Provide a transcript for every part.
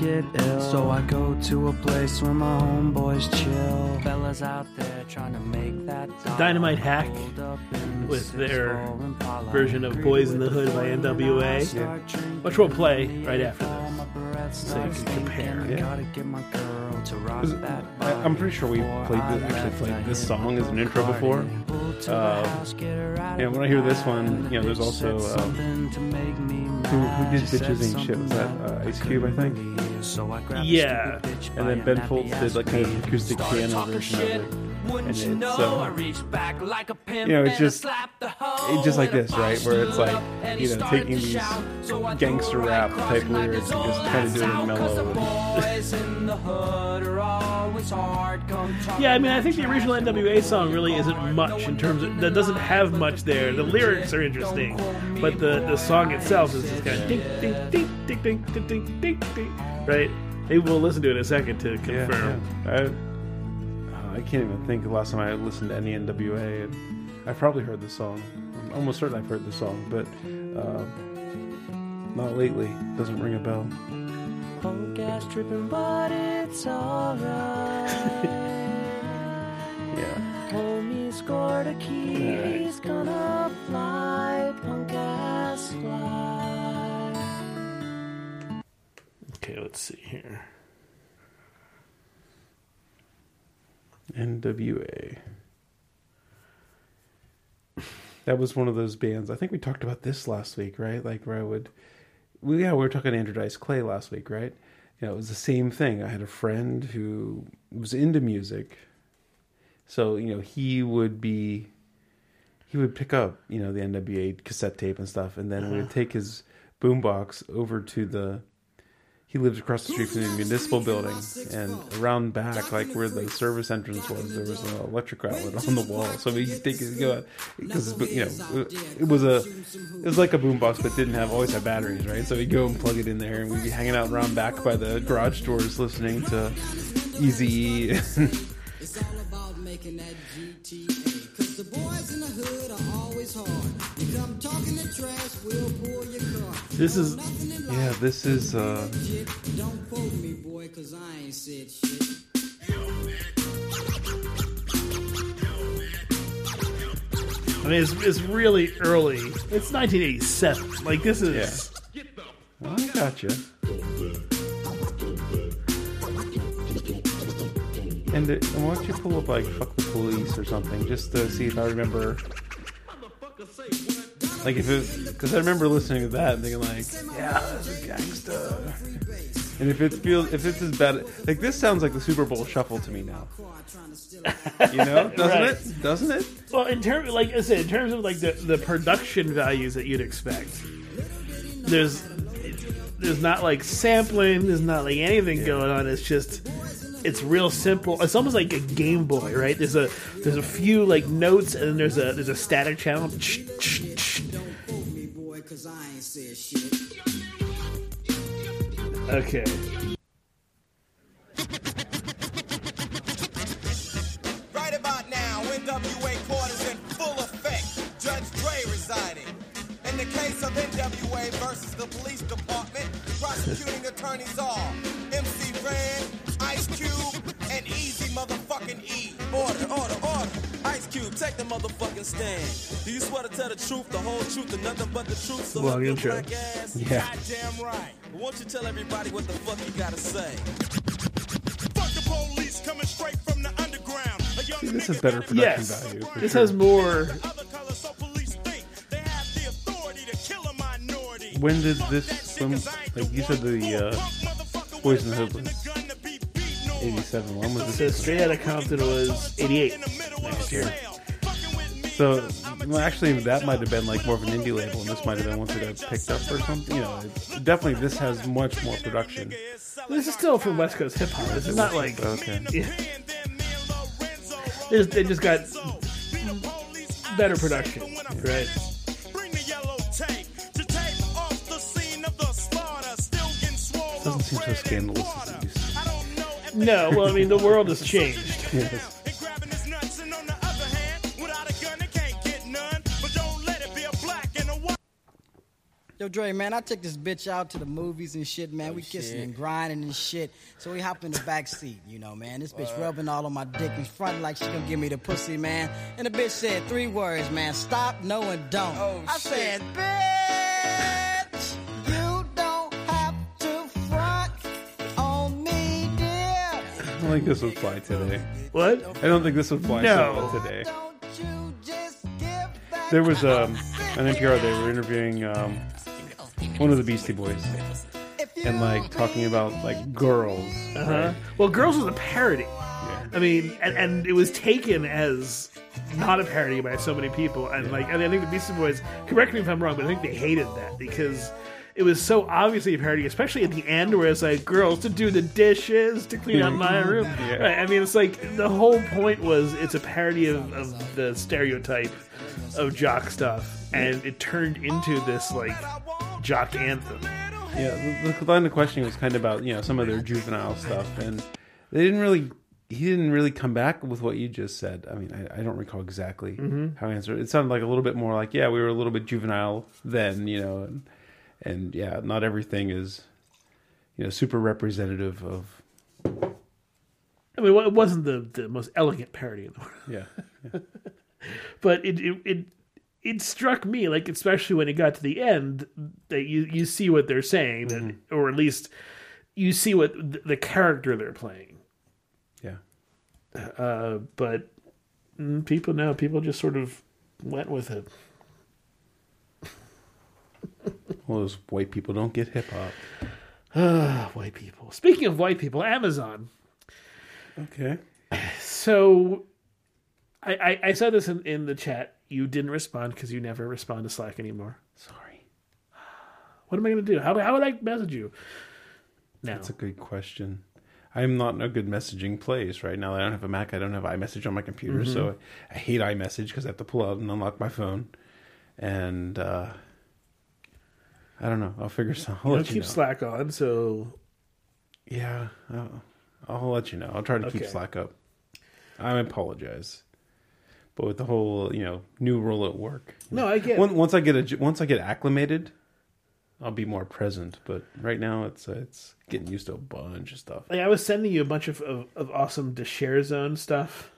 get ill. So I go to a place where my homeboys chill. Fellas out there trying to make that Dynamite Hack with their version of Boys in the Hood by NWA, which we'll play right after this, so you can compare. I, I'm pretty sure we played this, actually played this song as an intro before. Uh, yeah, when I hear this one, you know, there's also uh, who, who did bitches ain't shit? Was that uh, Ice Cube? I think. Yeah, and then Ben Folds did like kind of acoustic piano version of it. And it's, you know, it's just it's just like this, right? Where it's like you know taking these gangster rap type lyrics and just kind of doing it mellow. Yeah, I mean, I think the original NWA song really isn't much in terms of that doesn't have much there. The lyrics are interesting, but the the song itself is just kind of ding ding ding ding ding ding ding ding ding, right? Maybe we'll listen to it in a second to confirm. yeah. I, uh, I can't even think the last time I listened to any NWA. And I've probably heard the song. I'm almost certain I've heard the song, but uh, not lately. It Doesn't ring a bell. Punk ass tripping, but it's alright. Yeah. Homie scored a key, he's gonna fly. Punk ass fly. Okay, let's see here. NWA. That was one of those bands. I think we talked about this last week, right? Like where I would, well, yeah, we were talking Andrew Dice Clay last week, right? You know, it was the same thing. I had a friend who was into music, so you know he would be, he would pick up you know the NWA cassette tape and stuff, and then we would uh-huh. take his boombox over to the. He lived across the street from the municipal building, and around back, like where the service entrance was, there was an electric outlet on the wall. So we could take it, go because you know it was a, it was like a boombox, but didn't have always have batteries, right? So would go and plug it in there, and we'd be hanging out around back by the garage doors, listening to Eazy. It's all about making that GTA. Cause the boys in the hood are always hard. You come talking the trash, we'll pull your car. This is yeah, this is. uh don't quote me, boy, cause I ain't said shit. I mean, it's, it's really early. It's 1987. Like this is. Well, I gotcha. And, uh, and why don't you pull up like "fuck the police" or something, just to see if I remember. Like if it, because I remember listening to that and thinking like, yeah, this is gangsta. And if it feels, if it's as bad, like this sounds like the Super Bowl shuffle to me now. You know, doesn't Right. it? Doesn't it? Well, in terms, like I said, in terms of like the, the production values that you'd expect, there's there's not like sampling, there's not like anything going on. It's just it's real simple. It's almost like a Game Boy, right? There's a there's a few like notes, and then there's a there's a static channel. Okay. Right about now, NWA court is in full effect. Judge Dre residing. In the case of NWA versus the police department, prosecuting attorneys are MC Ren, Ice Cube, and Eazy motherfucking E. Order, order, order. Ice Cube, take the motherfucking stand. Do you swear to tell the truth, the whole truth, and nothing but the truth? So Long help your intro. black ass? Yeah. Goddamn right. Won't you tell everybody what the fuck you gotta say? Fuck the police coming straight from the underground. A young This nigga has better production Yes, value. For this sure. has more. other colors so police think they have the authority to kill a minority. When did this? When, like you said, the uh, Boys in Hood was '87. When was So this? straight out of Compton was 88 next year. So, well, actually, that might have been like more of an indie label, and this might have been once it got picked up or something. You know, it, definitely this has much more production. This is still from West Coast hip hop. This is not like Okay. Yeah. They just, they just got better production, right? Bring the yellow tape to tape off the scene of the slaughter. Still getting swole Doesn't seem so scandalous No, well, I mean, the world has changed. Yes. and grabbing his nuts, and on the other hand, without a gun, they can't get none. But don't let it be a black and a white. Yo, Dre, man, I took this bitch out to the movies and shit, Oh, man. we kissing and grinding and shit. So we hop in the back seat, you know, man. This bitch rubbing all on my dick in front like she gonna give me the pussy, man. And the bitch said three words, man. Stop, no, and don't. Oh, I shit. said, bitch, don't think this would fly today. What? I don't think this would fly No. so well today. Don't you just give that There was um, on NPR. They were interviewing um, one of the Beastie Boys and like talking about like girls. Uh-huh. Well, Girls was a parody. Yeah. I mean, and, and it was taken as not a parody by so many people, and like, and I think the Beastie Boys. Correct me if I'm wrong, but I think they hated that because it was so obviously a parody, especially at the end where it's like girls to do the dishes, to clean up my room. Yeah. Right? I mean, it's like the whole point was it's a parody of, of the stereotype of jock stuff, and it turned into this like jock anthem. Yeah, the, the line of questioning was kind of about you know some of their juvenile stuff, and they didn't really. He didn't really come back with what you just said. I mean, I, I don't recall exactly mm-hmm. how he answered. It sounded like a little bit more like, yeah, we were a little bit juvenile then, you know, and and yeah, not everything is, you know, super representative of I mean, it wasn't the, the most elegant parody in the world. yeah. but it, it it it struck me like especially when it got to the end that you you see what they're saying that, or at least you see what th- the character they're playing Yeah. uh but mm, people know people just sort of went with it Well, those white people don't get hip hop. White people speaking of white people amazon Okay. so I, I, I said this in, in the chat. You didn't respond because you never respond to Slack anymore. Sorry. What am I going to do? How, how would I message you? Now, That's a good question. I'm not in a good messaging place right now. I don't have a Mac. I don't have iMessage on my computer, so I, I hate iMessage because I have to pull out and unlock my phone. And uh, I don't know. I'll figure something. I'll you keep know. Slack on. So Yeah, I'll, I'll let you know. I'll try to keep Slack up. I apologize, but with the whole you know new role at work, no, I get. Once once I get a, once I get acclimated, I'll be more present. But right now, it's uh, it's getting used to a bunch of stuff. Like, I was sending you a bunch of, of, of awesome to share zone stuff.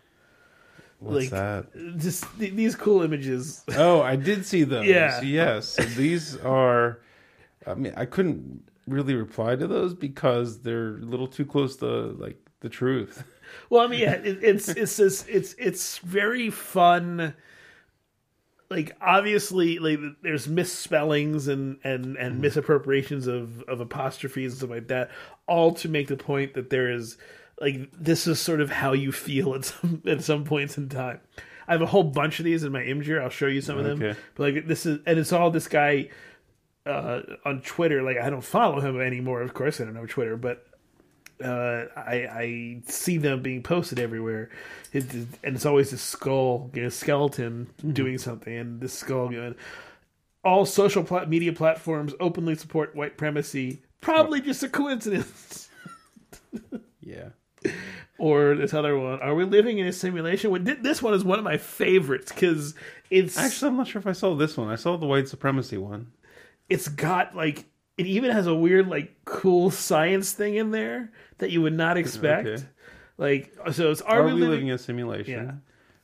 What's like, that? Just th- these cool images. Oh, I did see those. Yeah. Yes. These are. I mean, I couldn't really reply to those because they're a little too close to like the truth. Well, I mean, yeah, it, it's it's this it's it's very fun. Like obviously, like there's misspellings and and and mm-hmm. misappropriations of of apostrophes and stuff like that, all to make the point that there is like this is sort of how you feel at some at some points in time. I have a whole bunch of these in my Imgur. I'll show you some of them. But like this is, and it's all this guy uh, on Twitter. Like I don't follow him anymore. Of course, I don't know Twitter, but uh, I, I see them being posted everywhere, it, and it's always a skull, you know, skeleton doing something, and this skull going. All social plat- media platforms openly support white primacy. Probably just a coincidence. Yeah. Or this other one. Are we living in a simulation? This one is one of my favorites because it's Actually, I'm not sure if I saw this one. I saw the white supremacy one. It's got like it even has a weird like cool science thing in there that you would not expect. Okay. Like so, it's are, Are, we, living in a simulation? Yeah.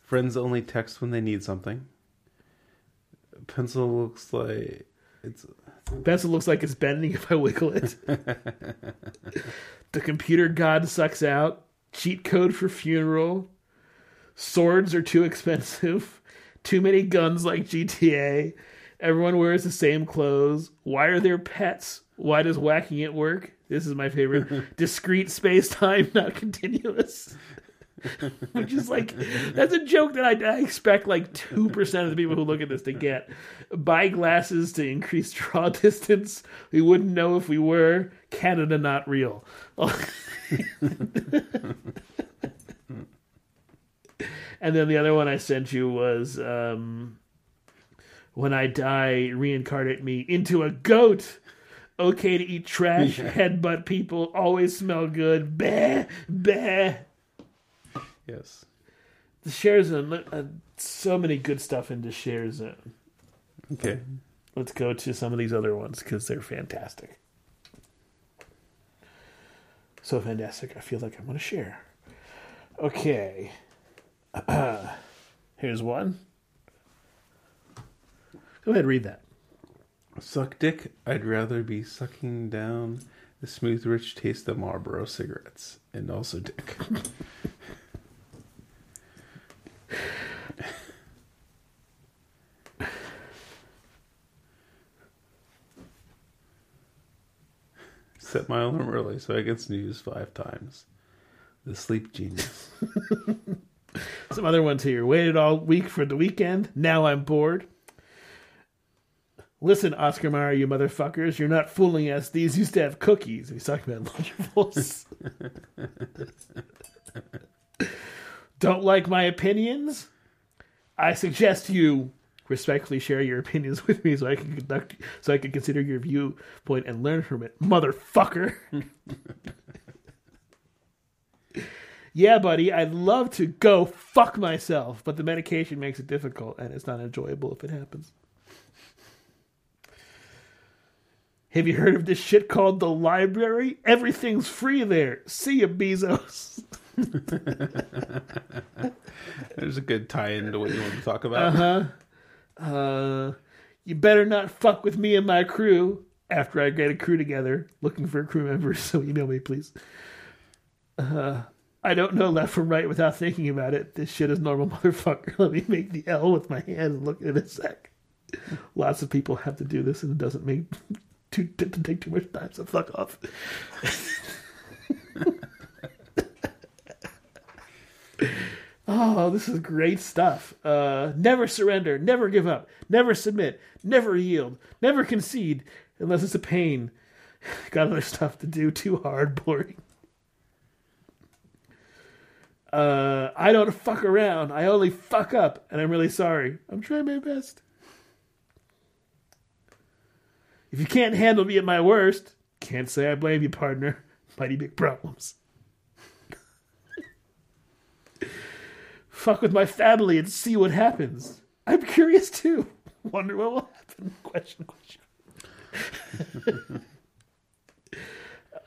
Friends only text when they need something. Pencil looks like it's Pencil looks like it's bending if I wiggle it. the computer god sucks out. Cheat code for funeral. Swords are too expensive. Too many guns like GTA. Everyone wears the same clothes. Why are there pets? Why does whacking it work? This is my favorite. Discrete space time, not continuous. Which is like, that's a joke that I, I expect like 2% of the people who look at this to get. Buy glasses to increase draw distance. We wouldn't know if we were. Canada not real. and then the other one I sent you was um, when I die, reincarnate me into a goat. Okay to eat trash, headbutt people, always smell good. Bah, bah. yes. The share zone, uh, so many good stuff into share zone. Okay. let's go to some of these other ones because they're fantastic. So fantastic, I feel like I want to share. Okay. Here's one. Go ahead, read that. Suck dick. I'd rather be sucking down the smooth, rich taste of Marlboro cigarettes, and also dick. Set my alarm early so I can snooze five times. The sleep genius. Some other ones here. Waited all week for the weekend. Now I'm bored. Listen, Oscar Mayer, you motherfuckers, you're not fooling us. These used to have cookies. He's talking about Lunchables. Don't like my opinions? I suggest you respectfully share your opinions with me so I can conduct so I can consider your viewpoint and learn from it, motherfucker. yeah, buddy, I'd love to go fuck myself, but the medication makes it difficult and it's not enjoyable if it happens. Have you heard of this shit called the library? Everything's free there. See ya, Bezos. There's a good tie into what you want to talk about. Uh, huh. you better not fuck with me and my crew after I get a crew together. Looking for crew members, so email me, please. Uh, I don't know left from right without thinking about it. This shit is normal, motherfucker. Let me make the L with my hand and look at it a sec. Lots of people have to do this, and it doesn't make too to take too much time. So fuck off. Oh, this is great stuff. Uh, never surrender, never give up, never submit, never yield, never concede unless it's a pain. Got other stuff to do, too hard, boring. Uh, I don't fuck around. I only fuck up, and I'm really sorry. I'm trying my best. If you can't handle me at my worst, can't say I blame you, partner. Mighty big problems. fuck with my family and see what happens. I'm curious too. Wonder what will happen. Question, question.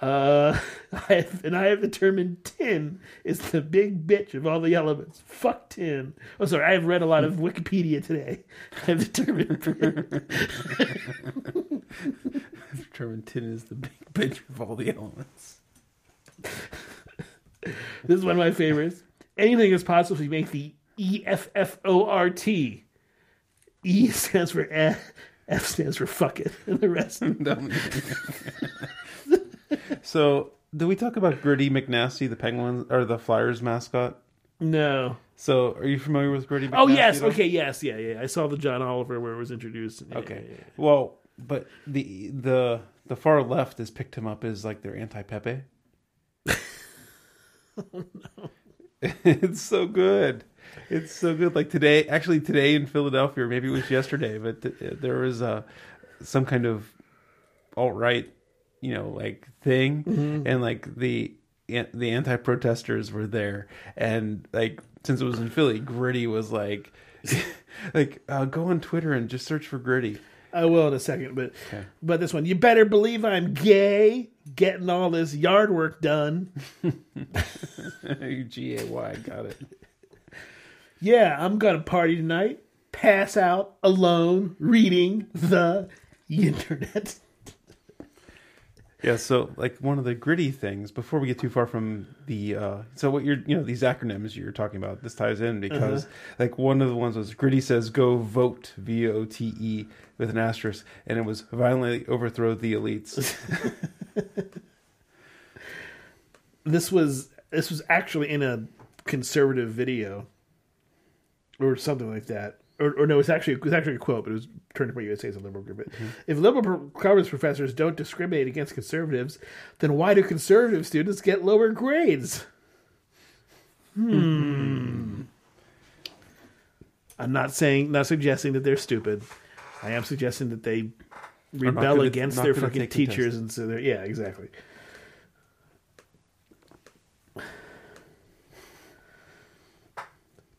Uh, I have, and I have determined tin is the big bitch of all the elements. Fuck tin. Oh, sorry. I have read a lot of Wikipedia today. I have determined tin. Determined tin is the big bitch of all the elements. This is one of my favorites. Anything is possible if you make the E F F O R T. E stands for eh, F stands for fuck it, and the rest. so, did we talk about Gritty McNasty, the Penguins or the Flyers mascot? No. So, are you familiar with Gritty McNasty? Oh yes, okay, yes, yeah, yeah. I saw the John Oliver where it was introduced. Yeah, Okay. yeah, yeah. Well, but the the the far left has picked him up as like their anti Pepe. oh no! It's so good. It's so good. Like today, actually today in Philadelphia, or maybe it was yesterday, but th- there was uh, some kind of alt right, you know, like thing, and like the the anti protesters were there, and like since it was in Philly, Gritty was like, like uh, go on Twitter and just search for Gritty. I will in a second, but Okay. but this one, you better believe I'm gay, getting all this yard work done. G A Y, got it. Yeah, I'm gonna party tonight. Pass out alone, reading the internet. Yeah, so like one of the gritty things before we get too far from the uh so what you're you know these acronyms you're talking about this ties in because like one of the ones was gritty says go vote V O T E with an asterisk and it was violently overthrow the elites. This was this was actually in a conservative video or something like that. Or, or no, it's actually it's actually a quote, but it was Turning Point USA as a liberal group. But if liberal college professors don't discriminate against conservatives, then why do conservative students get lower grades? Hmm. I'm not saying, not suggesting that they're stupid. I am suggesting that they rebel gonna- against their fucking teachers, and so they're yeah, exactly.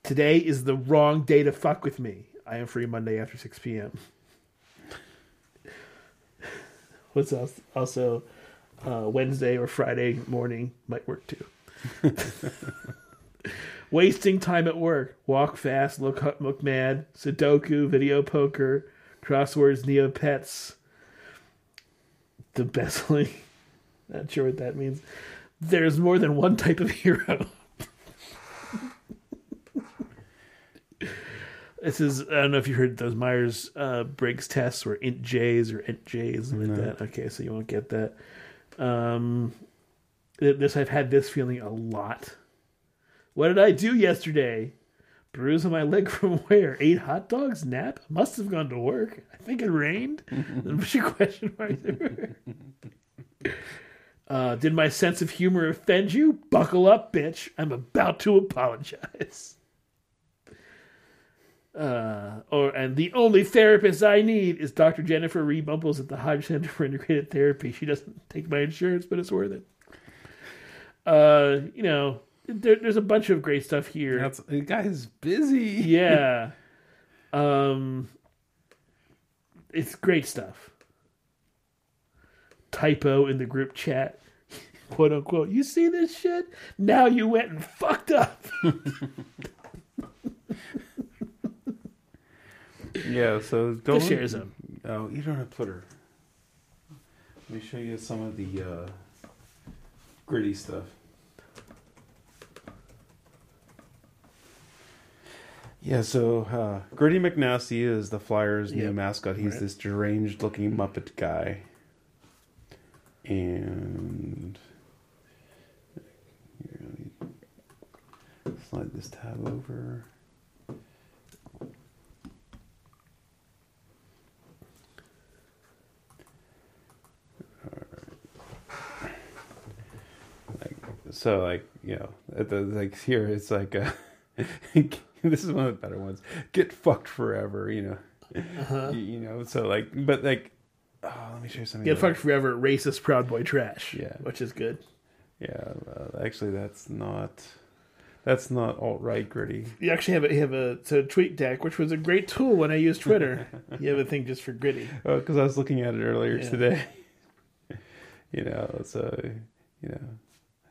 Today is the wrong day to fuck with me. I am free Monday after 6 p.m. what's else? Also, uh, Wednesday or Friday morning might work too. Wasting time at work. Walk fast, look look mad. Sudoku, video poker, crosswords, Neopets. The bestly. Not sure what that means. There's more than one type of hero. This is I don't know if you heard those Myers uh, Briggs tests were INTJ's or INTJ's something like that. Okay, so you won't get that. Um, this I've had this feeling a lot. What did I do yesterday? Bruise on my leg from where? Ate hot dogs? Nap? Must have gone to work. I think it rained. What's your question mark there? Uh, did my sense of humor offend you? Buckle up, bitch. I'm about to apologize. Uh, or and the only therapist I need is Dr. Jennifer Ree Bumbles at the Hodge Center for Integrated Therapy. She doesn't take my insurance, but it's worth it. Uh, you know, there, there's a bunch of great stuff here. That's the guy's busy. yeah. Um, it's great stuff. Typo in the group chat, quote unquote. You see this shit? Now you went and fucked up. Yeah, so Go don't share some. Oh, you don't have Twitter. Let me show you some of the uh, gritty stuff. Yeah, so uh, Gritty McNasty is the Flyers' new mascot. He's Right. this deranged-looking Muppet guy, and let me slide this tab over. like so like you know at the like here it's like uh this is one of the better ones get fucked forever you know Uh-huh. you, you know so like but like oh, let me show you something Get fucked forever, racist proud boy trash. Yeah. which is good. yeah uh, actually that's not that's not alt-right gritty You actually have a you have a so TweetDeck, which was a great tool when I used Twitter. you have a thing just for gritty. oh because i was looking at it earlier Yeah. today you know so you know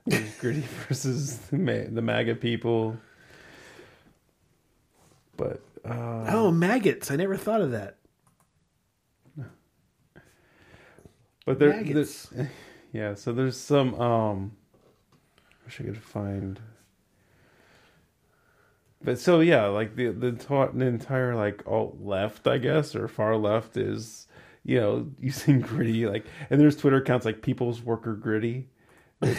there's gritty versus the, Ma- the maga people but uh Oh, maggots! I never thought of that. But there, Maggots. there's, yeah. So there's some. um Wish I could find. But so yeah, like the the, ta- the entire like alt left, I guess, or far left is you know using gritty like, and there's Twitter accounts like People's Worker Gritty, which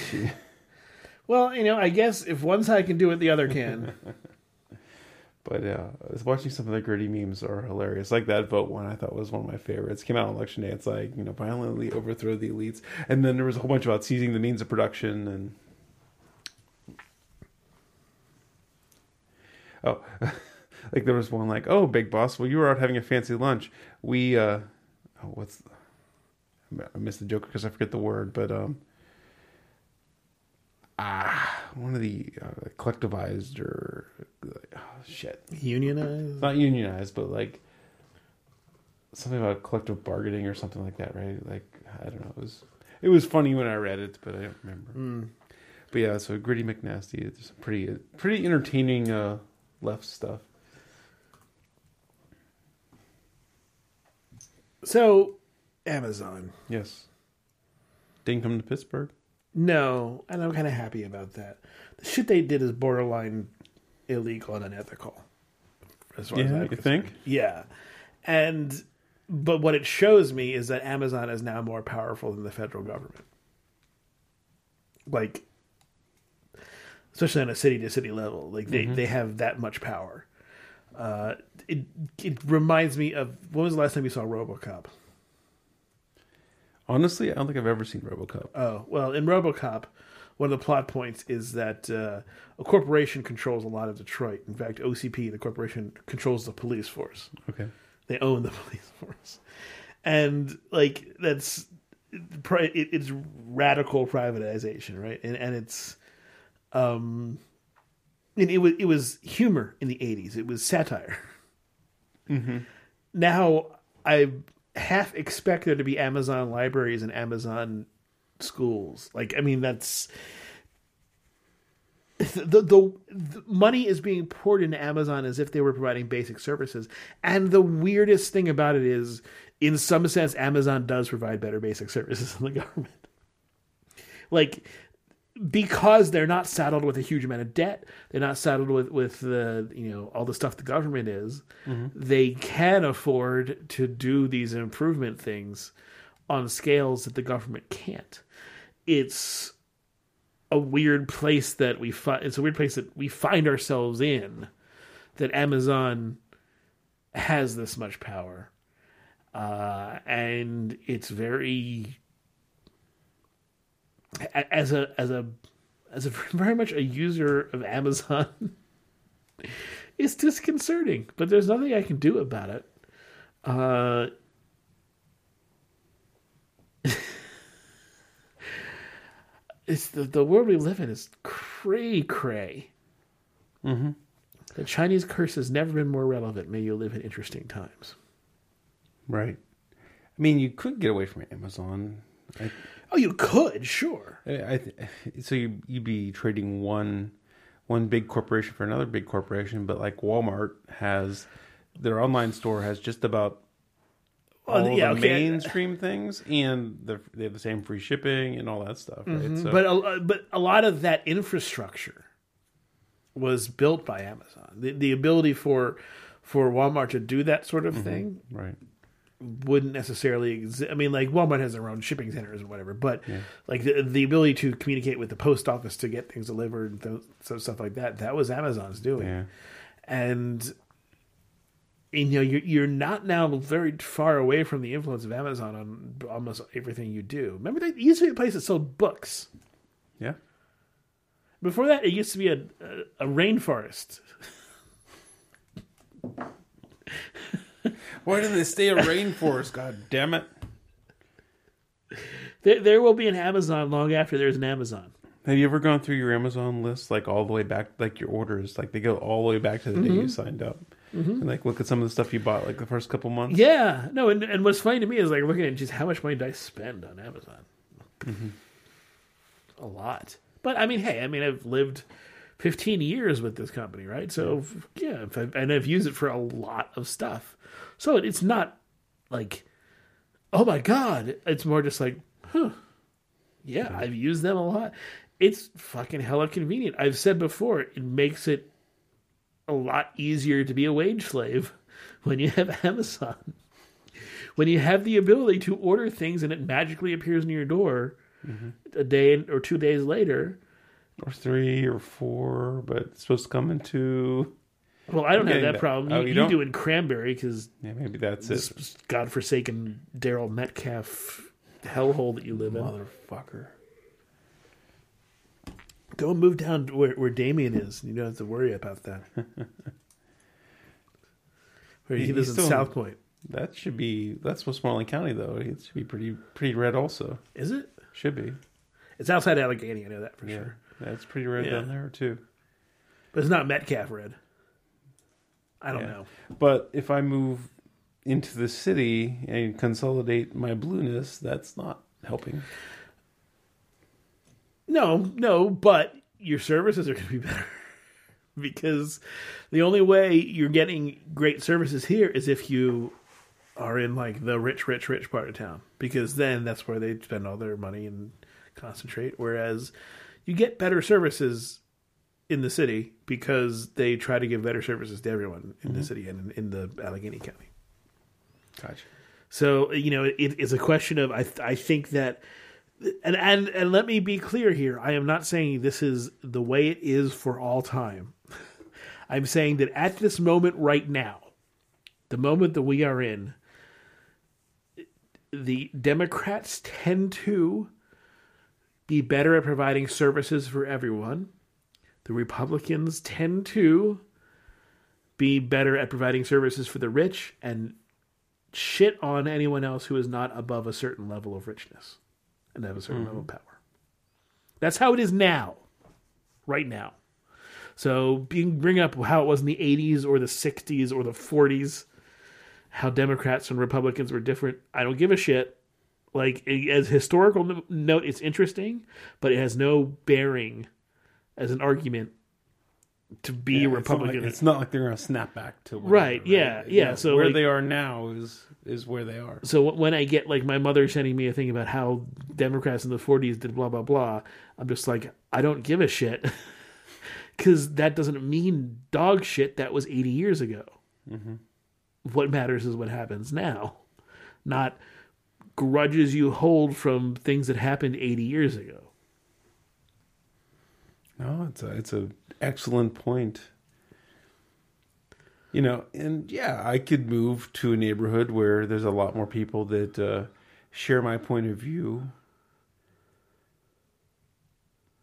Well, you know, I guess if one side can do it, the other can. But yeah, I was watching some of the gritty memes are hilarious. Like that vote one, I thought was one of my favorites. Came out on election day. It's like you know violently overthrow the elites, and then there was a whole bunch about seizing the means of production and. Oh, like there was one like, oh, big boss. Well, you were out having a fancy lunch. We, uh, oh, what's, I missed the joke because I forget the word, but um, ah, one of the uh, collectivized or oh, shit, Unionized. not unionized, but like something about collective bargaining or something like that, right? Like I don't know. It was it was funny when I read it, but I don't remember. But yeah, so Gritty McNasty, it's pretty pretty entertaining uh, left stuff. So, Amazon. Yes. Didn't come to Pittsburgh. No, and I'm kind of happy about that. The shit they did is borderline illegal and unethical. As far as Yeah, you concerned. think? Yeah, and but what it shows me is that Amazon is now more powerful than the federal government. Like, especially on a city to city level, like they, they have that much power. Uh, it it reminds me of when was the last time you saw RoboCop? Honestly, I don't think I've ever seen RoboCop. Oh, well, in Robocop, one of the plot points is that uh, a corporation controls a lot of Detroit. In fact, OCP, the corporation, controls the police force. Okay. They own the police force. And, like, that's. it's radical privatization, right? And, and it's. Um, and it was it was humor in the '80s. It was satire. Now I half expect there to be Amazon libraries and Amazon schools. Like, I mean, that's the, the the money is being poured into Amazon as if they were providing basic services. And the weirdest thing about it is, in some sense, Amazon does provide better basic services than the government. Like because they're not saddled with a huge amount of debt, they're not saddled with with the you know all the stuff the government is. They can afford to do these improvement things on scales that the government can't. It's a weird place that we find. It's a weird place that we find ourselves in. That Amazon has this much power, uh, and it's very as a as a as a very much a user of Amazon. it's disconcerting, but there's nothing I can do about it. Uh, it's the the world we live in is cray cray. Mm-hmm. The Chinese curse has never been more relevant. May you live in interesting times. Right. I mean, you could get away from Amazon. I, Oh, you could, sure. I, th- so you you'd be trading one one big corporation for another big corporation, but like Walmart has their online store has just about all Well, yeah, the okay. mainstream things, and the, they have the same free shipping and all that stuff, right? Mm-hmm. So, But a, but a lot of that infrastructure was built by Amazon. The, the ability for for Walmart to do that sort of mm-hmm. thing right, wouldn't necessarily exist. I mean, like Walmart has their own shipping centers and whatever, but like the, the ability to communicate with the post office to get things delivered and th- so stuff like that, that was Amazon's doing. yeah, And you know, you're you're not now very far away from the influence of Amazon on almost everything you do. Remember, that used to be a place that sold books. yeah. Before that, it used to be a a, a rainforest. Why did they stay a rainforest? God damn it! There, there will be an Amazon long after there's an Amazon. Have you ever gone through your Amazon list, like all the way back, like your orders, like they go all the way back to the day you mm-hmm. signed up, mm-hmm. and like look at some of the stuff you bought, like the first couple months. Yeah, no, and, and what's funny to me is like looking at just how much money did I spend on Amazon? Mm-hmm. A lot, but I mean, hey, I mean, I've lived 15 years with this company, right? So yeah, if I've, and I've used it for a lot of stuff. So it's not like, oh my god, it's more just like, huh, yeah, I've used them a lot. It's fucking hella convenient. I've said before, it makes it a lot easier to be a wage slave when you have Amazon. When you have the ability to order things and it magically appears near your door mm-hmm. a day or two days later. or three or four, but it's supposed to come in two. Well, I don't have that that. problem. Oh, you, you you don't? in Cranberry because Yeah, maybe that's it. this godforsaken Daryl Metcalfe hellhole that you live in. Motherfucker. Go and move down to where, where Damien is. You don't have to worry about that. where he He- lives in Southpointe. That should be that's Westmoreland County though. It should be pretty pretty red also. Is it? Should be. It's outside Allegheny. I know that for Yeah. sure. That's pretty red Yeah. down there too. But it's not Metcalfe red. I don't Yeah. know. But if I move into the city and consolidate my blueness, that's not helping. No, no, but your services are going to be better because the only way you're getting great services here is if you are in like the rich, rich, rich part of town because then that's where they spend all their money and concentrate. Whereas you get better services in the city because they try to give better services to everyone in the mm-hmm. city and in, in the Allegheny County. Gotcha. So you know, it, it's a question of I I think that, and and and let me be clear here. I am not saying this is the way it is for all time. I'm saying that at this moment right now, the moment that we are in, the Democrats tend to be better at providing services for everyone. The Republicans tend to be better at providing services for the rich and shit on anyone else who is not above a certain level of richness and have a certain level of mm-hmm. power. That's how it is now, right now. So being bring up how it was in the 80s or the 60s or the 40s how Democrats and Republicans were different. I don't give a shit. Like as historical note, it's interesting, but it has no bearing as an argument to be a It's not like- Republican. It's not like they're going to snap back to whatever, Right, yeah, yeah, so, where like- they are now is is where they are. so when I get like my mother sending me a thing about how Democrats in the 40s did blah blah blah, I'm just like I don't give a shit because that doesn't mean dog shit. That was 80 years ago. Mm-hmm. What matters is what happens now, not grudges you hold from things that happened 80 years ago. No, it's a it's a excellent point. You know, and yeah, I could move to a neighborhood where there's a lot more people that uh, share my point of view.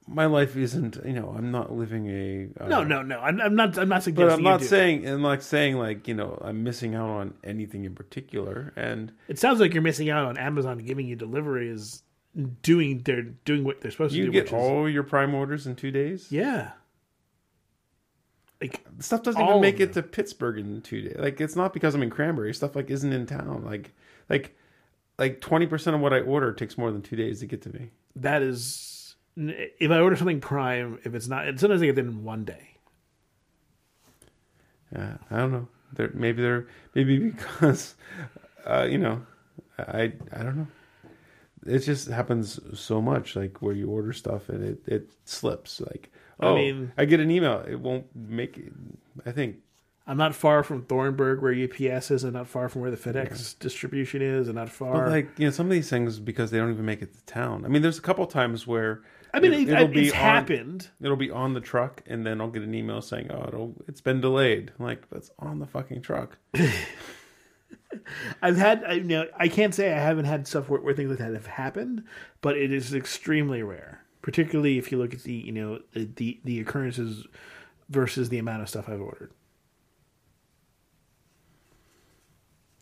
My life isn't, you know, I'm not living a uh, No, no, no. I'm, I'm not. I'm not suggesting. But I'm not saying, I'm not saying like you know, I'm missing out on anything in particular. And It sounds like you're missing out on Amazon giving you deliveries, doing they're doing what they're supposed you to do. You get which is, all your Prime orders in two days. yeah. Like stuff doesn't even make it to Pittsburgh in two days. Like it's not because I'm in Cranberry. Stuff like isn't in town. Like like like twenty percent of what I order takes more than two days to get to me. that is if I order something Prime, if it's not, sometimes I get it in one day. Yeah, I don't know. There maybe they're maybe because uh, you know I I don't know. It just happens so much, like where you order stuff and it it slips. Like I oh, I mean- I get an email. It won't make. it. I think I'm not far from Thornburg, where UPS is, and not far from where the FedEx distribution is, and not far. But like you know, some of these things because they don't even make it to town. I mean, there's a couple times where I mean, it- it, it'll be it's on- happened. It'll be on the truck, and then I'll get an email saying, "Oh, it'll, it's been delayed." I'm like that's on the fucking truck. I've had, I, you know, I can't say I haven't had stuff where, where things like that have happened, but it is extremely rare. Particularly if you look at the, you know, the the, occurrences versus the amount of stuff I've ordered.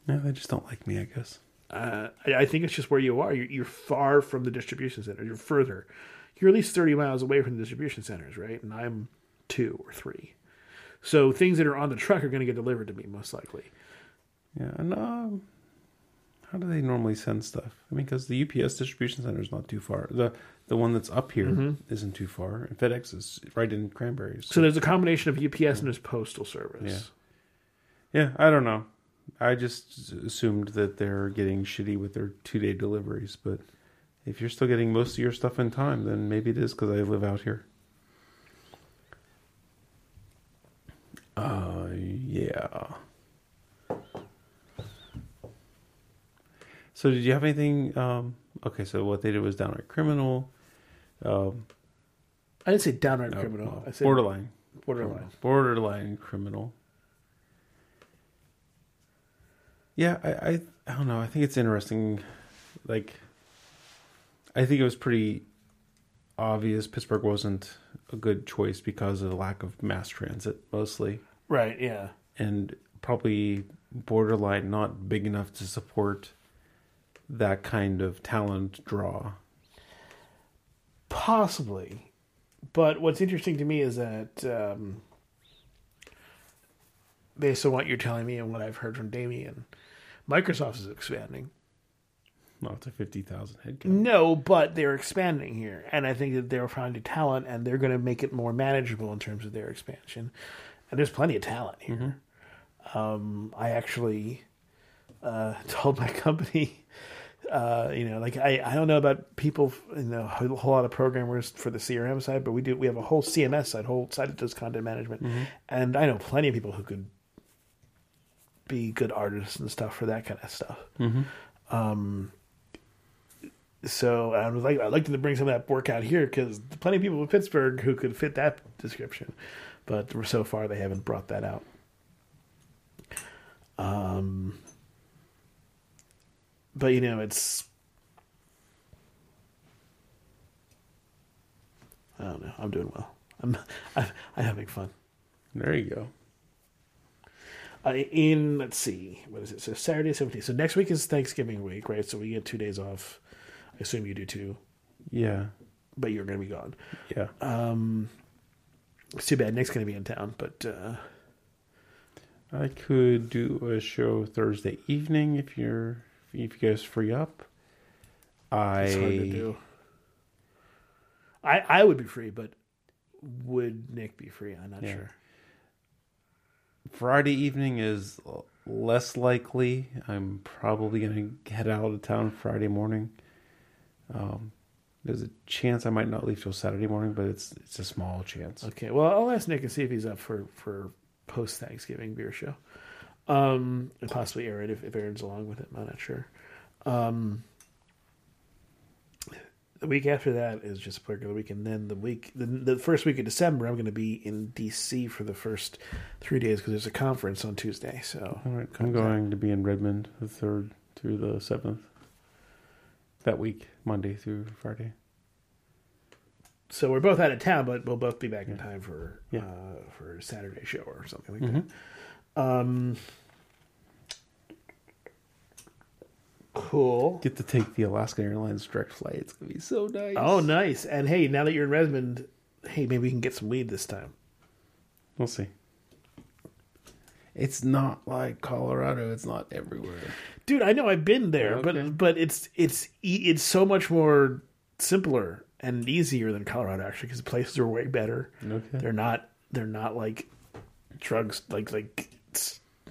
No, they just don't like me. I guess. Uh, I, I think it's just where you are. You're, you're far from the distribution center. You're further. You're at least thirty miles away from the distribution centers, right? And I'm two or three. So things that are on the truck are going to get delivered to me most likely. Yeah, and um, how do they normally send stuff? I mean, because the UPS distribution center is not too far. the The one that's up here not too far, and FedEx is right in Cranberries. So there's a combination of UPS and there's postal service. yeah, I don't know. I just assumed that they're getting shitty with their two day deliveries, but if you're still getting most of your stuff in time, then maybe it is because I live out here. Uh, yeah. So did you have anything? Um, okay, so what they did was downright criminal. Um, I didn't say downright no, criminal. no, I said borderline, borderline. borderline criminal. Yeah, I, I, I don't know. I think it's interesting. Like, I think it was pretty obvious Pittsburgh wasn't a good choice because of the lack of mass transit, mostly, Right. Yeah. and probably borderline not big enough to support that kind of talent draw. Possibly. But what's interesting to me is that, um, based on what you're telling me and what I've heard from Damien, Microsoft is expanding. Not to fifty thousand head count. No, but they're expanding here, and I think that they're finding talent, and they're going to make it more manageable in terms of their expansion. And there's plenty of talent here. Um, I actually uh, told my company, uh, you know, like I, I don't know about people, you know, a whole lot of programmers for the CRM side, but we do we have a whole CMS side, whole side that does content management, and I know plenty of people who could be good artists and stuff for that kind of stuff. Um, so I was like, I'd like to bring some of that work out here because plenty of people in Pittsburgh who could fit that description, but so far they haven't brought that out. Um, but you know, it's I don't know. I'm doing well. I'm I'm, I'm having fun. There you go. Uh, in let's see, what is it? So Saturday, seventeenth. So next week is Thanksgiving week, right? So we get two days off. I assume you do too, Yeah, but you're going to be gone. yeah. Um, it's too bad Nick's going to be in town, but uh, I could do a show Thursday evening if you're if you guys free up. I It's hard to do. I I would be free, but would Nick be free? I'm not Yeah. sure. Friday evening is less likely. I'm probably going to head out of town Friday morning. Um, there's a chance I might not leave till Saturday morning, but it's it's a small chance. Okay, well, I'll ask Nick and see if he's up for for post Thanksgiving beer show, um, and possibly Aaron if, if Aaron's along with it. I'm not sure. Um, the week after that is just a regular week, and then the week the, the first week of December, I'm going to be in DC for the first three days because there's a conference on Tuesday. So right, I'm going to be in Redmond the third through the seventh. That week, Monday through Friday. so we're both out of town, but we'll both be back in time for Yeah. uh, for a Saturday show or something like Mhm. that. Um, cool. Get to take the Alaska Airlines direct flight. It's gonna be so nice. Oh, nice. And hey, now that you're in Redmond, hey, maybe we can get some weed this time. we'll see. It's not like Colorado. It's not everywhere. Dude, I know I've been there, Okay. but but it's it's e- it's so much more simpler and easier than Colorado actually because the places are way better. Okay. They're not they're not like drugs like like it's-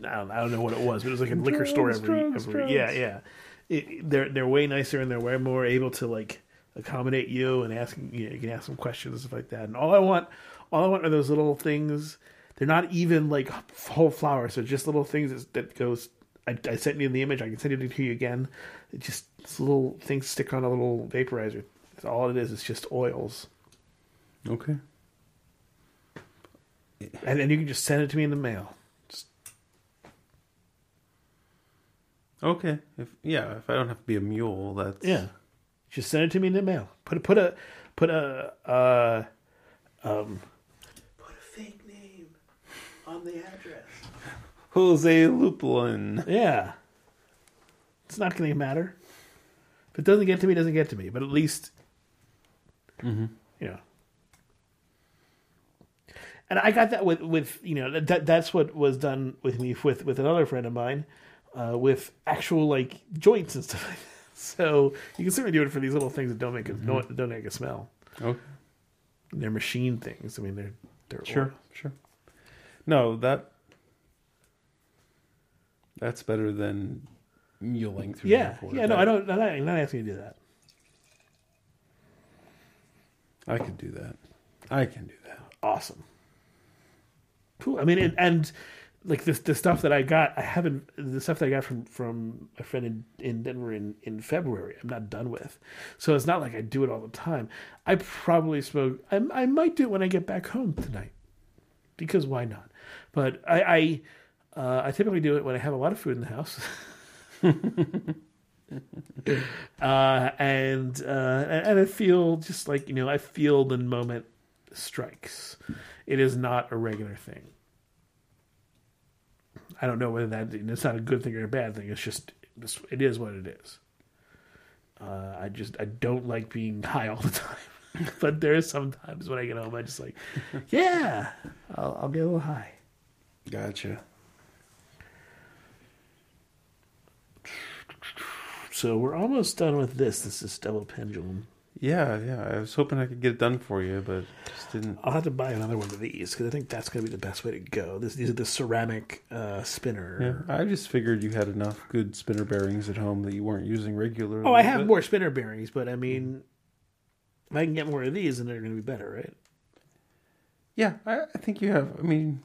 I don't, I don't know what it was, but it was like a liquor store every drugs, every yeah drugs. yeah. It, they're they're way nicer and they're way more able to like accommodate you and asking you, know, you can ask them questions and stuff like that. And all I want all I want are those little things. They're not even like whole flowers. They're just little things that, that goes. I, I sent you the image. I can send it to you again. It just little things stick on a little vaporizer. That's all it is. It's just oils, Okay. and then you can just send it to me in the mail. Okay. If yeah, if I don't have to be a mule, that's yeah, just send it to me in the mail. Put a put a put a uh, um put a fake name on the address. Jose Luplin. Yeah, it's not going to matter. If it doesn't get to me, it doesn't get to me. But at least, you know. And I got that with with you know that that's what was done with me with with another friend of mine, uh, with actual like joints and stuff. like that. So you can certainly do it for these little things that don't make a no, don't make a smell. Okay. They're machine things. I mean, they're they're Sure. Sure. No, that that's better than muling through. Yeah, yeah. No, I don't. I'm not, I'm not asking you to do that. I could do that. I can do that. awesome. Cool. I mean, and, and like the the stuff that I got, I haven't the stuff that I got from from a friend in, in Denver in in February. I'm not done with, so it's not like I do it all the time. I probably smoke. I I might do it when I get back home tonight, because why not? But I I, uh, I typically do it when I have a lot of food in the house. uh, and uh, and I feel just like you know I feel the moment strikes. It is not a regular thing. I don't know whether that it's not a good thing or a bad thing. It's just it's- what it is. Uh, I just I don't like being high all the time, but there is sometimes when I get home I just like, yeah, I'll, I'll get a little high. Gotcha. So we're almost done with this. This is double pendulum. Yeah, yeah. I was hoping I could get it done for you, but just didn't. I'll have to buy another one of these because I think that's going to be the best way to go. This, these are the ceramic uh, spinner. Yeah, I just figured you had enough good spinner bearings at home that you weren't using regularly. Oh, I have but- more spinner bearings, but I mean, if I can get more of these, then they're going to be better, right? Yeah, I, I think you have. I mean,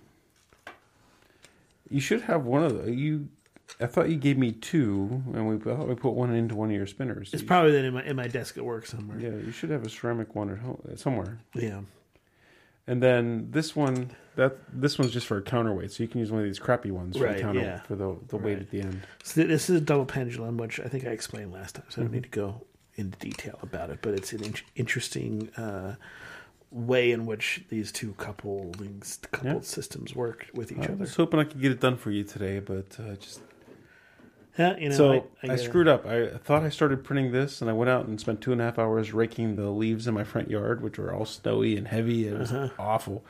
you should have one of the you. I thought you gave me two, and we I thought we put one into one of your spinners. It's probably then in my in my desk at work somewhere. yeah. You should have a ceramic one at home somewhere. Yeah. And then this one, that this one's just for a counterweight, so you can use one of these crappy ones for Right, the counter yeah. for the the weight Right. at the end. So this is a double pendulum, which I think I explained last time, so I don't need to go into detail about it. But it's an in- interesting uh, way in which these two couplings, coupled systems work with each other. I other. was hoping I could get it done for you today, but uh, just Yeah, you know, so I, I, gotta- screwed up. I thought I started printing this, and I went out and spent two and a half hours raking the leaves in my front yard, which were all snowy and heavy. It was Uh-huh. awful.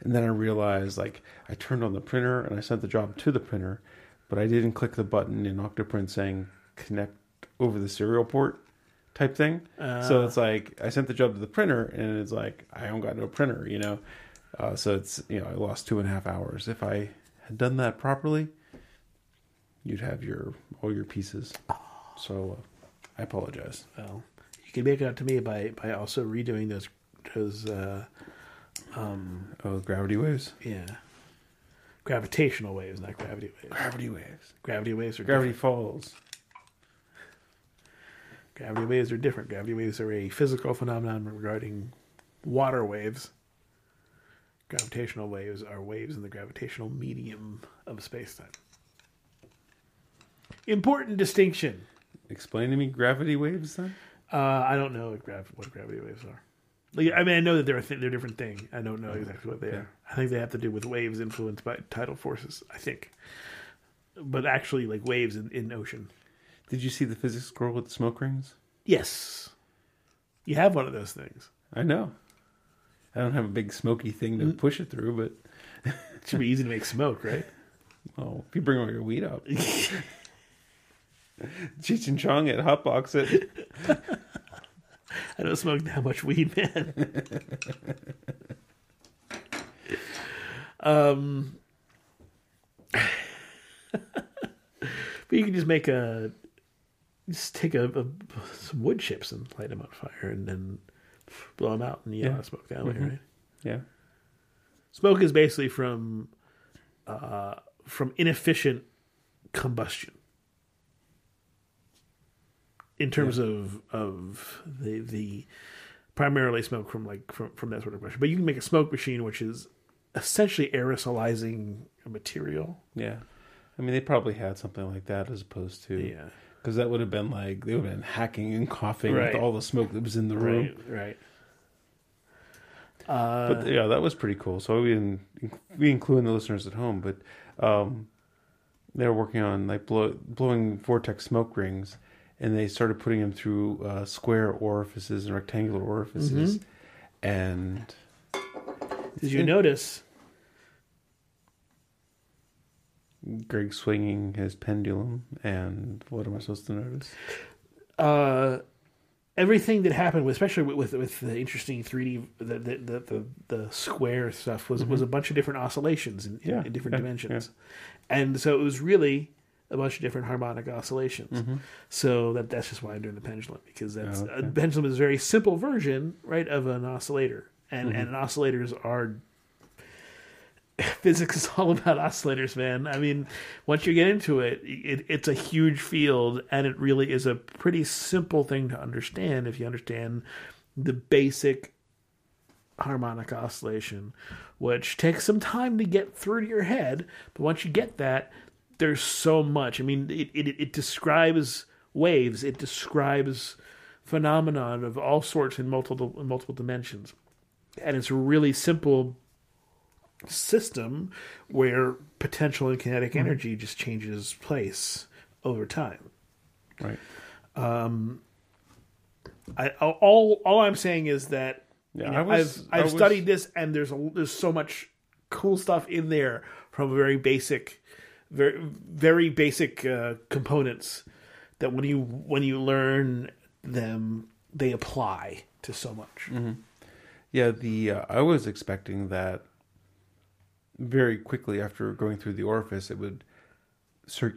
And then I realized like I turned on the printer and I sent the job to the printer, but I didn't click the button in Octoprint saying connect over the serial port type thing. so it's like I sent the job to the printer and it's like I don't got no printer, you know. Uh, so it's you know I lost two and a half hours. If I had done that properly, you'd have your all your pieces. So uh, I apologize. Well, you can make it up to me by by also redoing those those uh, Oh, gravity waves. yeah gravitational waves, not gravity waves. Gravity waves. Gravity waves are Gravity different. falls. Gravity waves are different. Gravity waves are a physical phenomenon regarding water waves. Gravitational waves are waves in the gravitational medium of space-time. Important distinction. Explain to me gravity waves then. Uh, I don't know what, grav- what gravity waves are. Like, I mean, I know that they're a th- they're a different thing. I don't know exactly what they are. I think they have to do with waves influenced by tidal forces. I think, but actually, like waves in, in ocean. Did you see the physics girl with the smoke rings? Yes, you have one of those things. I know. I don't have a big smoky thing to push it through, but It should be easy to make smoke, right? oh, if you bring all your weed up, Cheech and Chong at hotbox it. I don't smoke that much weed, man. um, but you can just make a just take a, a some wood chips and light them on fire, and then blow them out, and you Yeah. know smoke that way, right? Yeah, Smoke is basically from uh, from inefficient combustion. In terms of of the the primarily smoke from like from, from that sort of question, but you can make a smoke machine which is essentially aerosolizing a material. yeah. I mean, they probably had something like that as opposed to Yeah, because that would have been like they would have been hacking and coughing Right. with all the smoke that was in the room. right, right. but yeah, that was pretty cool. So we didn't we including the listeners at home, but um, they were working on like blow, blowing vortex smoke rings, and they started putting them through uh, square orifices and rectangular orifices, and Did you notice? Greg swinging his pendulum. And what am I supposed to notice? uh, everything that happened, especially with, with with the interesting three D, the the, the the square stuff was was a bunch of different oscillations in, in- Yeah, in different yeah, dimensions, and so it was really a bunch of different harmonic oscillations. Mm-hmm. So that that's just why I'm doing the pendulum because that's Oh, a pendulum is a very simple version, right, of an oscillator, and mm-hmm. and oscillators are physics is all about oscillators, man. I mean, once you get into it, it, it's a huge field, and it really is a pretty simple thing to understand if you understand the basic harmonic oscillation, which takes some time to get through to your head. But once you get that, there's so much. I mean, it, it, it describes waves, it describes phenomenon of all sorts in multiple in multiple dimensions, and it's a really simple system where potential and kinetic energy just changes place over time. Right. Um. I all all I'm saying is that Yeah, you know, was- I've I've was- studied this and there's a, there's so much cool stuff in there from a very basic very very basic uh, components that when you when you learn them they apply to so much. Yeah, the uh, I was expecting that very quickly after going through the orifice, it would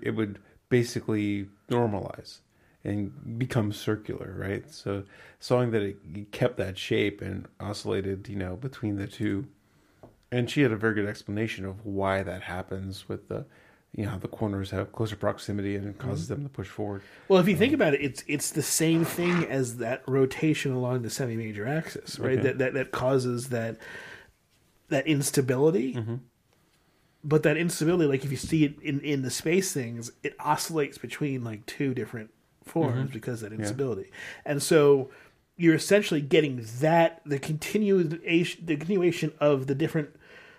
it would basically normalize and become circular, right? So, sawing that it kept that shape and oscillated, you know, between the two, and she had a very good explanation of why that happens with the, you know, how the corners have closer proximity and it mm-hmm. causes them to push forward. Well, if you think um, about it, it's it's the same thing as that rotation along the semi-major axis, right? Okay. That, that that causes that that instability. Mm-hmm. But that instability, like if you see it in in the space things, it oscillates between like two different forms mm-hmm. because of that instability, and so you're essentially getting that the continuation the continuation of the different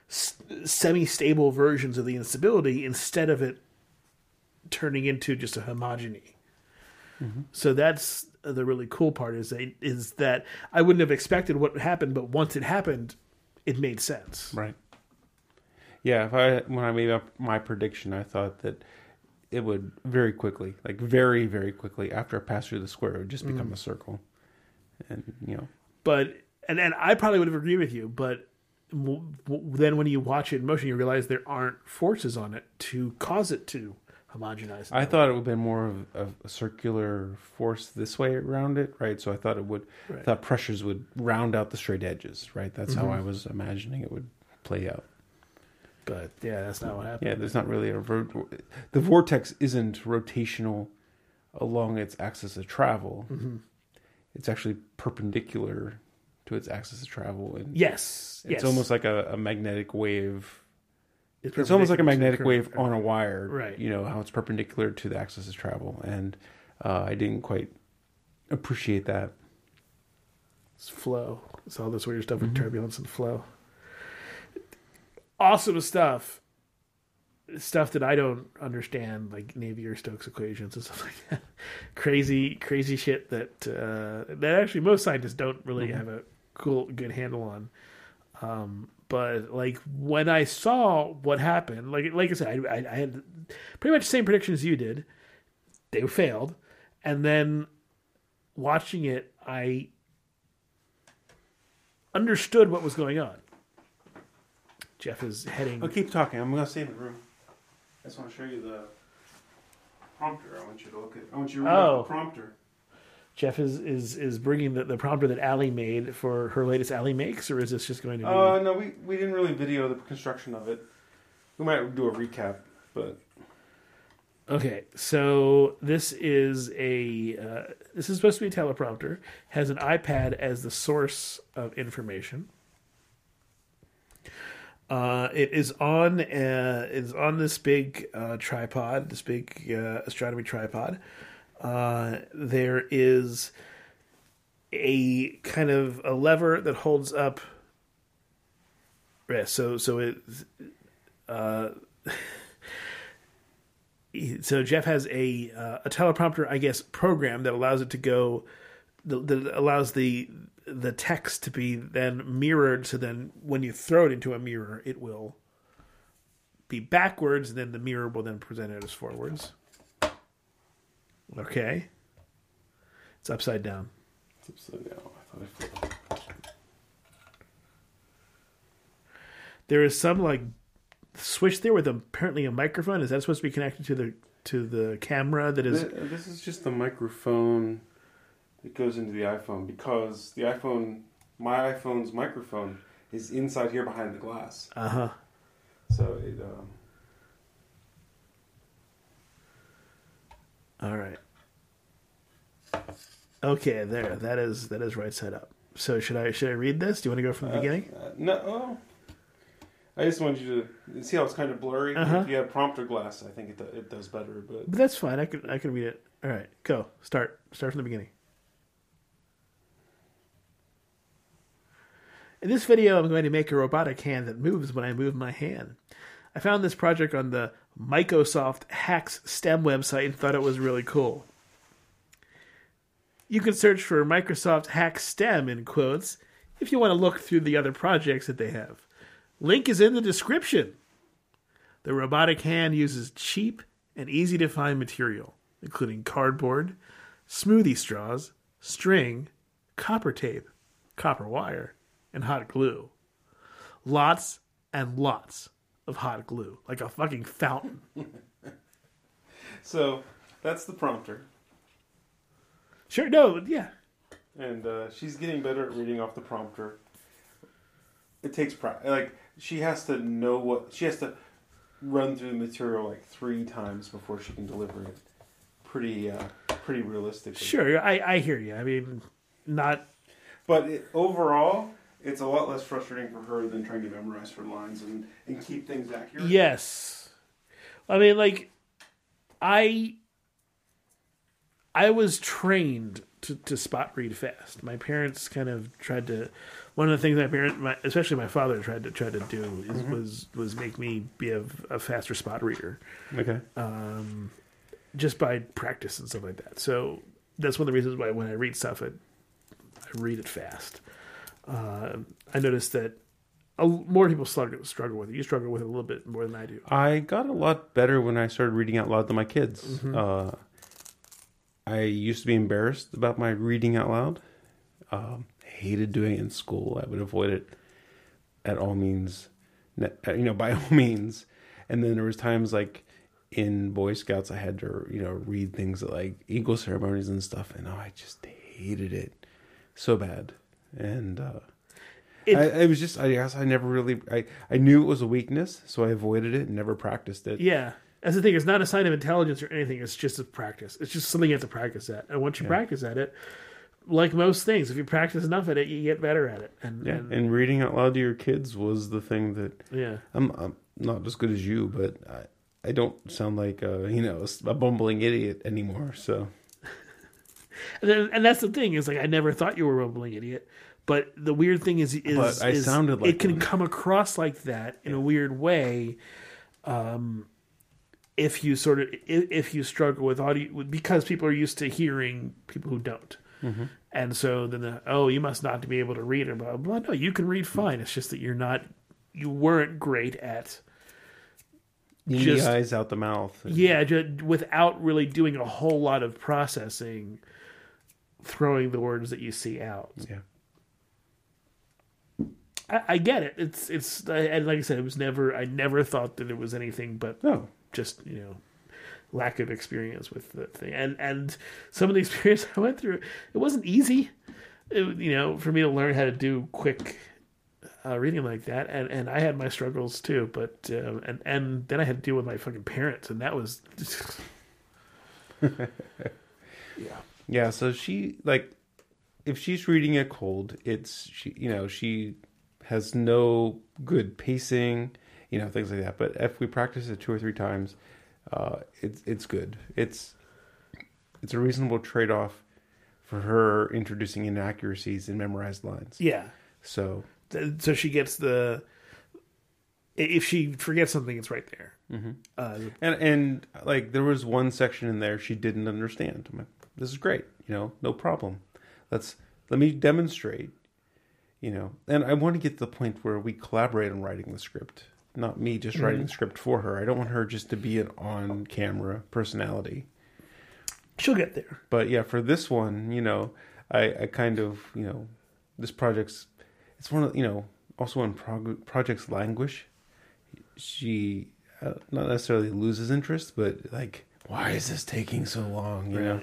s- semi-stable versions of the instability instead of it turning into just a homogeny. Mm-hmm. So that's the really cool part is that, is that I wouldn't have expected what happened, but once it happened, it made sense. Right. Yeah, if I when I made up my prediction, I thought that it would very quickly, like very very quickly after I passed through the square, it would just become mm. a circle, and you know, but and and I probably would have agreed with you, but then when you watch it in motion, you realize there aren't forces on it to cause it to homogenize. I thought it would have been more of, of a circular force this way around it, right? So I thought it would, Right. thought pressures would round out the straight edges, right? That's how mm-hmm. I was imagining it would play out. but yeah, that's not what happened. Yeah, there's not really a the vortex isn't rotational along its axis of travel. Mm-hmm. It's actually perpendicular to its axis of travel, and Yes, it's yes. almost like a, a magnetic wave. It's almost like a perpendicular to the magnetic wave on a wire, Right. You know how it's perpendicular to the axis of travel, and uh, I didn't quite appreciate that. It's flow. It's all this weird stuff with Mm-hmm. turbulence and flow. Awesome stuff. Stuff that I don't understand, like Navier Stokes equations and stuff like that. crazy, crazy shit that uh, that actually most scientists don't really Mm-hmm. have a cool, good handle on. Um, but like when I saw what happened, like like I said, I, I, I had pretty much the same prediction as you did. They failed, and then watching it, I understood what was going on. Jeff is heading. I'll keep talking. I'm going to stay in the room. I just want to show you the prompter. I want you to look at. I want you to read Oh. the prompter. Jeff is is is bringing the, the prompter that Allie made for her latest Allie makes, or is this just going to be? Uh, no, we, we didn't really video the construction of it. We might do a recap, but Okay, so this is a uh, this is supposed to be a teleprompter. Has an iPad as the source of information. Uh, it is on uh, is on this big uh, tripod, this big uh, astronomy tripod. Uh, there is a kind of a lever that holds up. Yeah, so so it uh, so Jeff has a uh, a teleprompter, I guess, program that allows it to go, that, allows the the text to be then mirrored. So then, when you throw it into a mirror, it will be backwards, and then the mirror will then present it as forwards. Okay, it's upside down. it's upside down. I thought I flipped. There is some like switch there with apparently a microphone. Is that supposed to be connected to the to the camera? That is This is just the microphone that goes into the iPhone because the iPhone, my iPhone's microphone, is inside here behind the glass. uh huh. So it. Um, All right. Okay, there. That is that is right side up. So should I should I read this? Do you want to go from the beginning? Uh, no. oh. I just wanted you to see how it's kind of blurry. Uh-huh. If you have prompter glass, I think it, it does better. But But that's fine. I can I can read it. All right, go. Start. Start from the beginning. In this video, I'm going to make a robotic hand that moves when I move my hand. I found this project on the Microsoft Hacking STEM website and thought it was really cool. You can search for Microsoft Hacking STEM in quotes if you want to look through the other projects that they have. Link is in the description. The robotic hand uses cheap and easy to find material, including cardboard, smoothie straws, string, copper tape, copper wire, and hot glue. Lots and lots of hot glue, like a fucking fountain. so that's the prompter, Sure, no, yeah. and uh, she's getting better at reading off the prompter. It takes practice. Like she has to know what she has to run through the material like three times before she can deliver it. Pretty, uh, pretty realistically. Sure, I, I hear you. I mean, not But it, overall, it's a lot less frustrating for her than trying to memorize her lines and, and keep things accurate. Yes. I mean, like, I I was trained to, to spot read fast. My parents kind of tried to. One of the things my parent, my, especially my father, tried to try to do is, was was make me be a, a faster spot reader Okay. um, just by practice and stuff like that. So that's one of the reasons why when I read stuff, I, I read it fast. Uh, I noticed that a, more people struggle, struggle with it. You struggle with it a little bit more than I do. I got a lot better when I started reading out loud to my kids. Mm-hmm. Uh, I used to be embarrassed about my reading out loud. Um, hated doing it in school. I would avoid it at all means, uh, you know, by all means. And then there was times like in Boy Scouts, I had to, you know, read things like Eagle ceremonies and stuff, and oh, I just hated it so bad. And uh, It- I, it was just, I guess, I never really, I, I knew it was a weakness, so I avoided it and never practiced it. Yeah. That's the thing. It's not a sign of intelligence or anything. It's just a practice. It's just something you have to practice at. And once you practice at it, like most things, if you practice enough at it, you get better at it. And Yeah, and, and reading out loud to your kids was the thing that yeah. I'm, I'm not as good as you, but I, I don't sound like a, you know a bumbling idiot anymore. So And, then, and that's the thing is like I never thought you were a rumbling idiot, but the weird thing is is, But I is sounded like it can come across like that in a weird way. Um, if you sort of if, if you struggle with audio because people are used to hearing people who don't. Mm-hmm. And so then, the, oh, you must not be able to read or blah blah. No, you can read fine. It's just that you're not, you weren't great at in Just- the eyes, out the mouth. and- yeah, just without really doing a whole lot of processing, throwing the words that you see out. yeah. I, I get it. It's it's I- and like I said, it was never. I never thought that it was anything but No, just you know lack of experience with the thing. And and some of the experience I went through, it wasn't easy. It, you know, for me to learn how to do quick uh, reading like that, and and I had my struggles too. But uh, and and then I had to deal with my fucking parents, and that was. yeah. Yeah, so she like, if she's reading it cold, it's she, you know, she has no good pacing, you know, things like that. But if we practice it two or three times, uh, it's it's good. It's it's a reasonable trade off for her introducing inaccuracies in memorized lines. yeah. So so she gets the if she forgets something it's right there uh, And and like there was one section in there she didn't understand. I'm like, this is great, you know, no problem. Let's let me demonstrate, you know. And I want to get to the point where we collaborate on writing the script, not me just writing the script for her. I don't want her just to be an on-camera personality. she'll get there But yeah, for this one, you know, I, I kind of, you know, this project's, it's one of, you know, also when prog- projects languish, she uh, not necessarily loses interest, but like, why is this taking so long? You know.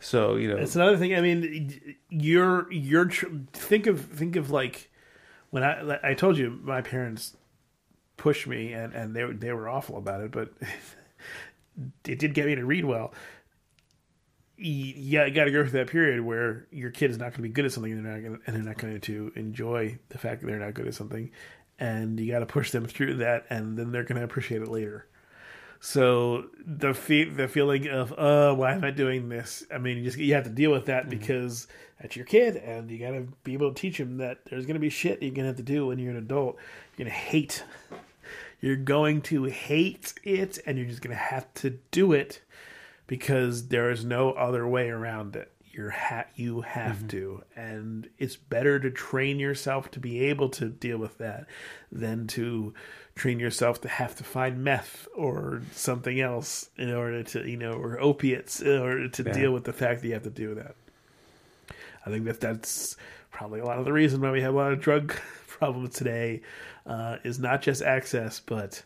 So you know, it's another thing i mean you're you're think of think of like when i i told you my parents pushed me and and they, they were awful about it but it did get me to read well yeah, you got to go through that period where your kid is not going to be good at something, and they're not gonna, and they're not going to enjoy the fact that they're not good at something, and you got to push them through that, and then they're going to appreciate it later. So the fe- the feeling of uh why am I doing this? I mean, you just you have to deal with that because that's your kid, and you got to be able to teach him that there's going to be shit you're going to have to do when you're an adult. You're going to hate. You're going to hate it, and you're just going to have to do it because there is no other way around it. You're ha- you have to, and it's better to train yourself to be able to deal with that than to train yourself to have to find meth or something else in order to you know or opiates in order to deal with the fact that you have to do that. I think that that's probably a lot of the reason why we have a lot of drug problems today uh, is not just access, but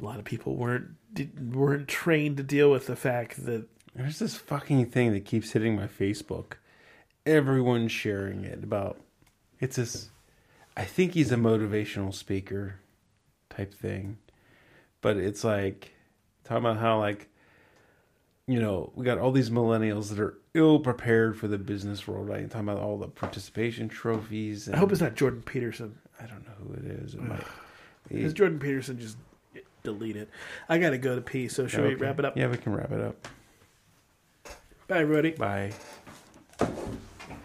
a lot of people weren't weren't trained to deal with the fact that there's this fucking thing that keeps hitting my Facebook. Everyone's sharing it about. It's this. I think he's a motivational speaker, type thing, but it's like talking about how like. You know, we got all these millennials that are ill prepared for the business world. Right? Talking about all the participation trophies. And I hope it's not Jordan Peterson. I don't know who it is. It might. Is Jordan Peterson just delete it? I got to go to pee. So should we wrap it up? Yeah, we can wrap it up. Bye, everybody. Bye.